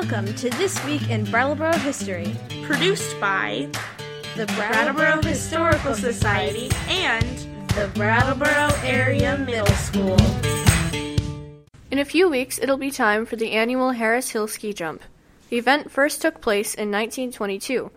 Welcome to This Week in Brattleboro History, produced by the Brattleboro Historical Society and the Brattleboro Area Middle School. In a few weeks, it'll be time for the annual Harris Hill Ski Jump. The event first took place in 1922.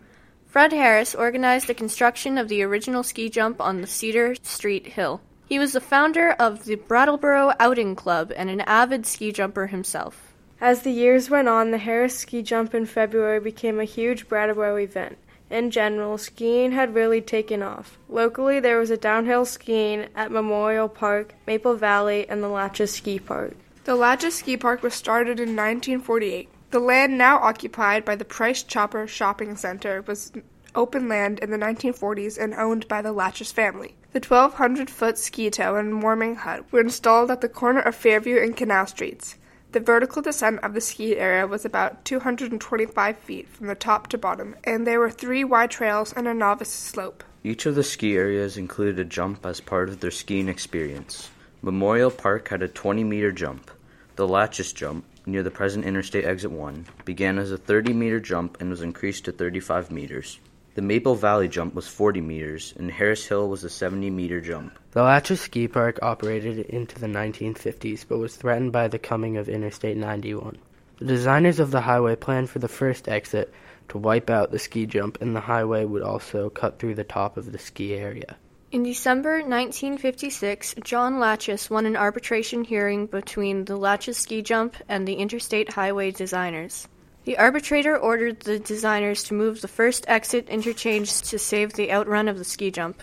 Fred Harris organized the construction of the original ski jump on the Cedar Street Hill. He was the founder of the Brattleboro Outing Club and an avid ski jumper himself. As the years went on, the Harris Ski Jump in February became a huge Brattleboro event. In general, skiing had really taken off. Locally, there was a downhill skiing at Memorial Park, Maple Valley, and the Latchis Ski Park. The Latchis Ski Park was started in 1948. The land now occupied by the Price Chopper Shopping Center was open land in the 1940s and owned by the Latchis family. The 1,200 foot ski tow and warming hut were installed at the corner of Fairview and Canal Streets. The vertical descent of the ski area was about 225 feet from the top to bottom, and there were three wide trails and a novice slope. Each of the ski areas included a jump as part of their skiing experience. Memorial Park had a 20 meter jump. The Latchis jump, near the present Interstate Exit 1, began as a 30 meter jump and was increased to 35 meters. The Maple Valley jump was 40 meters, and Harris Hill was a 70 meter jump. The Latchis Ski Park operated into the 1950s but was threatened by the coming of Interstate 91. The designers of the highway planned for the first exit to wipe out the ski jump, and the highway would also cut through the top of the ski area. In December 1956, John Latchis won an arbitration hearing between the Latchis ski jump and the interstate highway designers. The arbitrator ordered the designers to move the first exit interchange to save the outrun of the ski jump.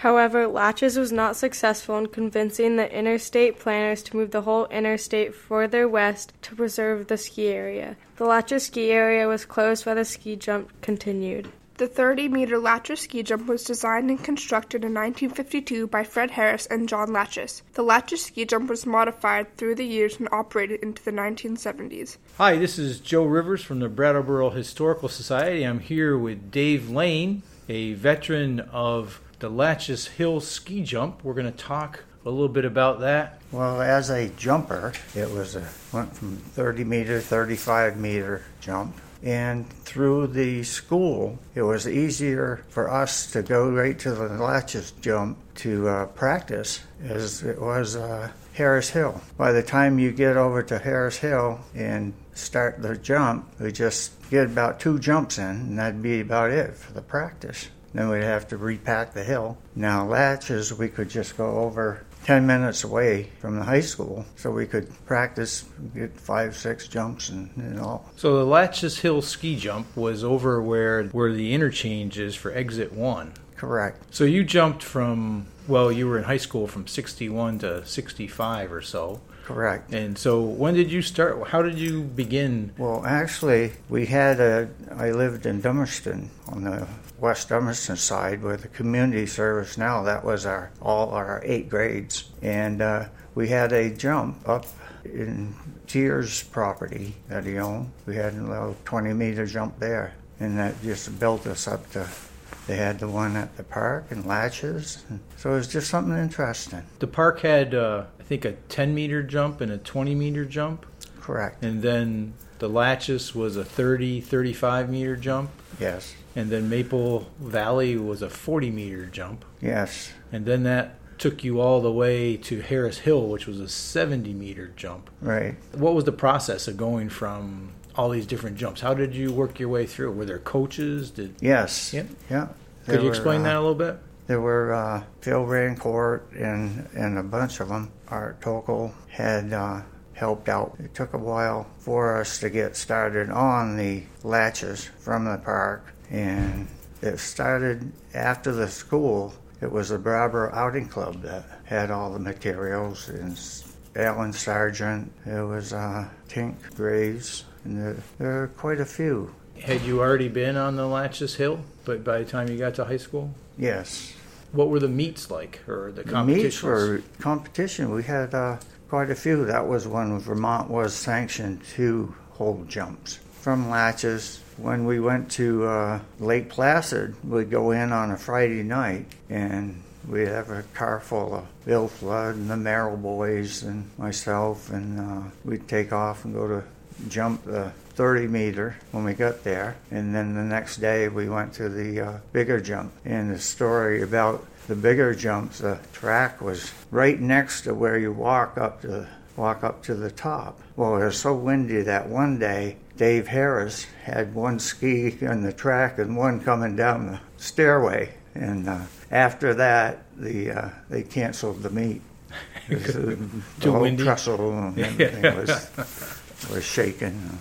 However, Latchis was not successful in convincing the interstate planners to move the whole interstate further west to preserve the ski area. The Latchis ski area was closed while the ski jump continued. The 30 meter Latchis ski jump was designed and constructed in 1952 by Fred Harris and John Latchis. The Latchis ski jump was modified through the years and operated into the 1970s. Hi, this is Joe Rivers from the Brattleboro Historical Society. I'm here with Dave Lane, a veteran of the Latchis Hill ski jump. We're going to talk a little bit about that. Well, as a jumper, it was a went from 30 meter, 35 meter jump and through the school, it was easier for us to go right to the Latchis jump to uh, practice as it was uh, Harris Hill. By the time you get over to Harris Hill and start the jump, we just get about two jumps in, and that'd be about it for the practice. Then we'd have to repack the hill. Now, Latchis, we could just go over 10 minutes away from the high school, so we could practice, get five, six jumps and, and all. So the Latchis Hill ski jump was over where where the interchange is for exit one. Correct. So you jumped from well, you were in high school from 61 to 65 or so. Correct. And so when did you start? How did you begin? Well, actually, we had a. I lived in Dummerston on the West Dummerston side with the community service now. That was our all our eight grades, and uh, we had a jump up in Tears property that he owned. We had a little 20 meter jump there, and that just built us up to. They had the one at the park and Latchis, and so it was just something interesting. The park had, uh, think, a 10 meter jump and a 20 meter jump. Correct. And then the Latchis was a 30, 35 meter jump. Yes. And then Maple Valley was a 40 meter jump. Yes. And then that took you all the way to Harris Hill, which was a 70 meter jump. Right. What was the process of going from all these different jumps? How did you work your way through? Were there coaches? Did Yes. Yeah. Yeah. Could you explain were, uh, that a little bit? There were uh, Phil Rancourt and, and a bunch of them. Art Tokel had uh, helped out. It took a while for us to get started on the Latchis from the park, and it started after the school. It was the Brattleboro Outing Club that had all the materials, and Alan Sargent. It was uh, Tink Graves, and there, there were quite a few. Had you already been on the Latchis Hill, but by the time you got to high school? Yes, What were the meets like, or the The competitions? meets were competition. We had uh, quite a few. That was when Vermont was sanctioned to hold jumps from Latchis. When we went to uh, Lake Placid, we'd go in on a Friday night and we'd have a car full of Bill Flood and the Merrill boys and myself, and uh, we'd take off and go to jump the 30 meter when we got there, and then the next day we went to the uh, bigger jump. And the story about the bigger jumps, the track was right next to where you walk up to walk up to the top. Well, it was so windy that one day Dave Harris had one ski on the track and one coming down the stairway, and uh, after that, the uh, they canceled the meet. the Too whole windy? trestle and everything was was shaking.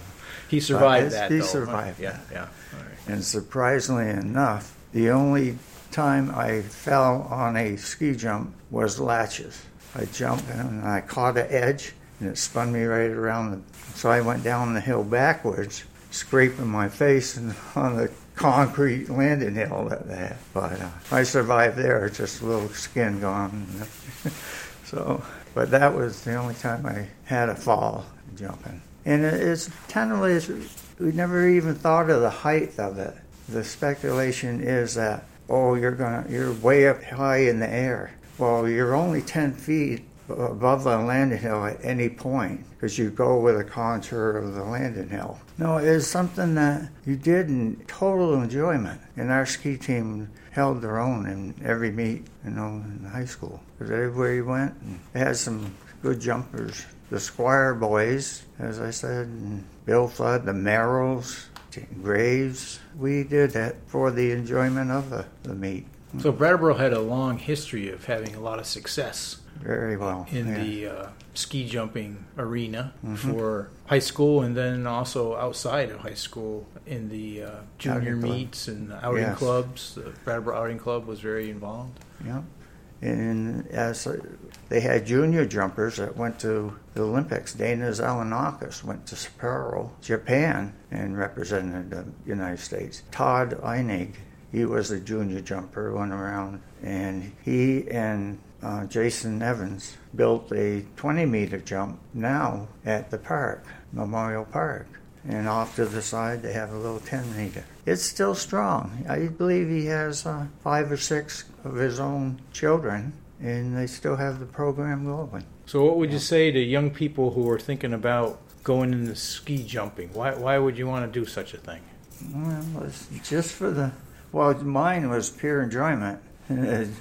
He survived But that. he though, survived Yeah, that. yeah. All right. And surprisingly enough, the only time I fell on a ski jump was Latchis. I jumped and I caught an edge and it spun me right around. The, so I went down the hill backwards, scraping my face and on the concrete landing hill that they had. But uh, I survived there, just a little skin gone. so, but that was the only time I had a fall jumping. And it- it's tentatively, it's- we never even thought of the height of it. The speculation is that, oh, you're gonna, you're way up high in the air. Well, you're only 10 feet above the landing hill at any point because you go with the contour of the landing hill. No, it's something that you did in total enjoyment. And our ski team held their own in every meet, you know, in high school. Because everywhere you went, and they had some good jumpers. The Squire boys, as I said, and Bill Flood, the Merrills, Graves. We did that for the enjoyment of the, the meet. So Brattleboro had a long history of having a lot of success Very well. in yeah. the uh, ski jumping arena Mhm. for high school and then also outside of high school in the uh, junior Outing club. meets and outing Yes. clubs. The Brattleboro Outing Club was very involved. Yeah. And as they had junior jumpers that went to the Olympics, Dana Zalanakis went to Sapporo, Japan, and represented the United States. Todd Einig, he was a junior jumper, went around, and he and uh, Jason Evans built a 20 meter jump now at the park, Memorial Park. And off to the side, they have a little 10 meter. It's still strong. I believe he has uh, five or six of his own children, and they still have the program going. So, what would you say to young people who are thinking about going into ski jumping? Why, why would you want to do such a thing? Well, it's just for the. Well, mine was pure enjoyment. A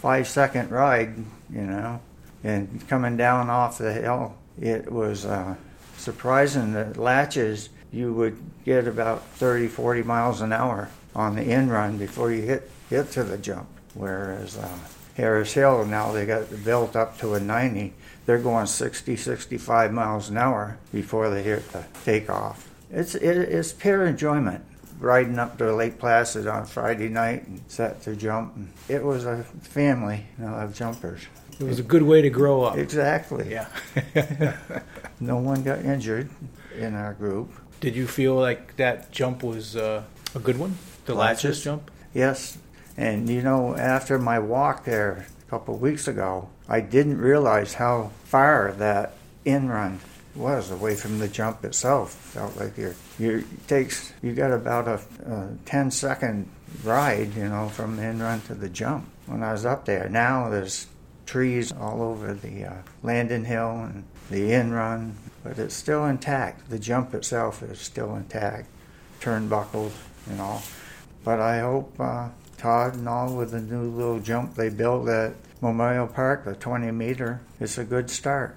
Five second ride, you know, and coming down off the hill, it was uh, surprising that Latchis you would get about 30, 40 miles an hour on the in run before you hit hit to the jump. Whereas uh, Harris Hill now they got built up to a 90. They're going 60, 65 miles an hour before they hit the takeoff. It's it, it's pure enjoyment. Riding up to Lake Placid on Friday night and set to jump. And it was a family you know, of jumpers. It was a good way to grow up. Exactly. Yeah. No one got injured in our group. Did you feel like that jump was uh, a good one? The Latchis Latchis? jump? Yes, and you know, after my walk there a couple of weeks ago, I didn't realize how far that in run was away from the jump itself. Felt like you're you takes you got about a, a 10 second ride, you know, from the in run to the jump. When I was up there, now there's trees all over the uh, landing hill and the in run, but it's still intact. The jump itself is still intact, turnbuckled and all. But I hope uh, Todd and all with the new little jump they built at Memorial Park, the 20 meter, it's a good start.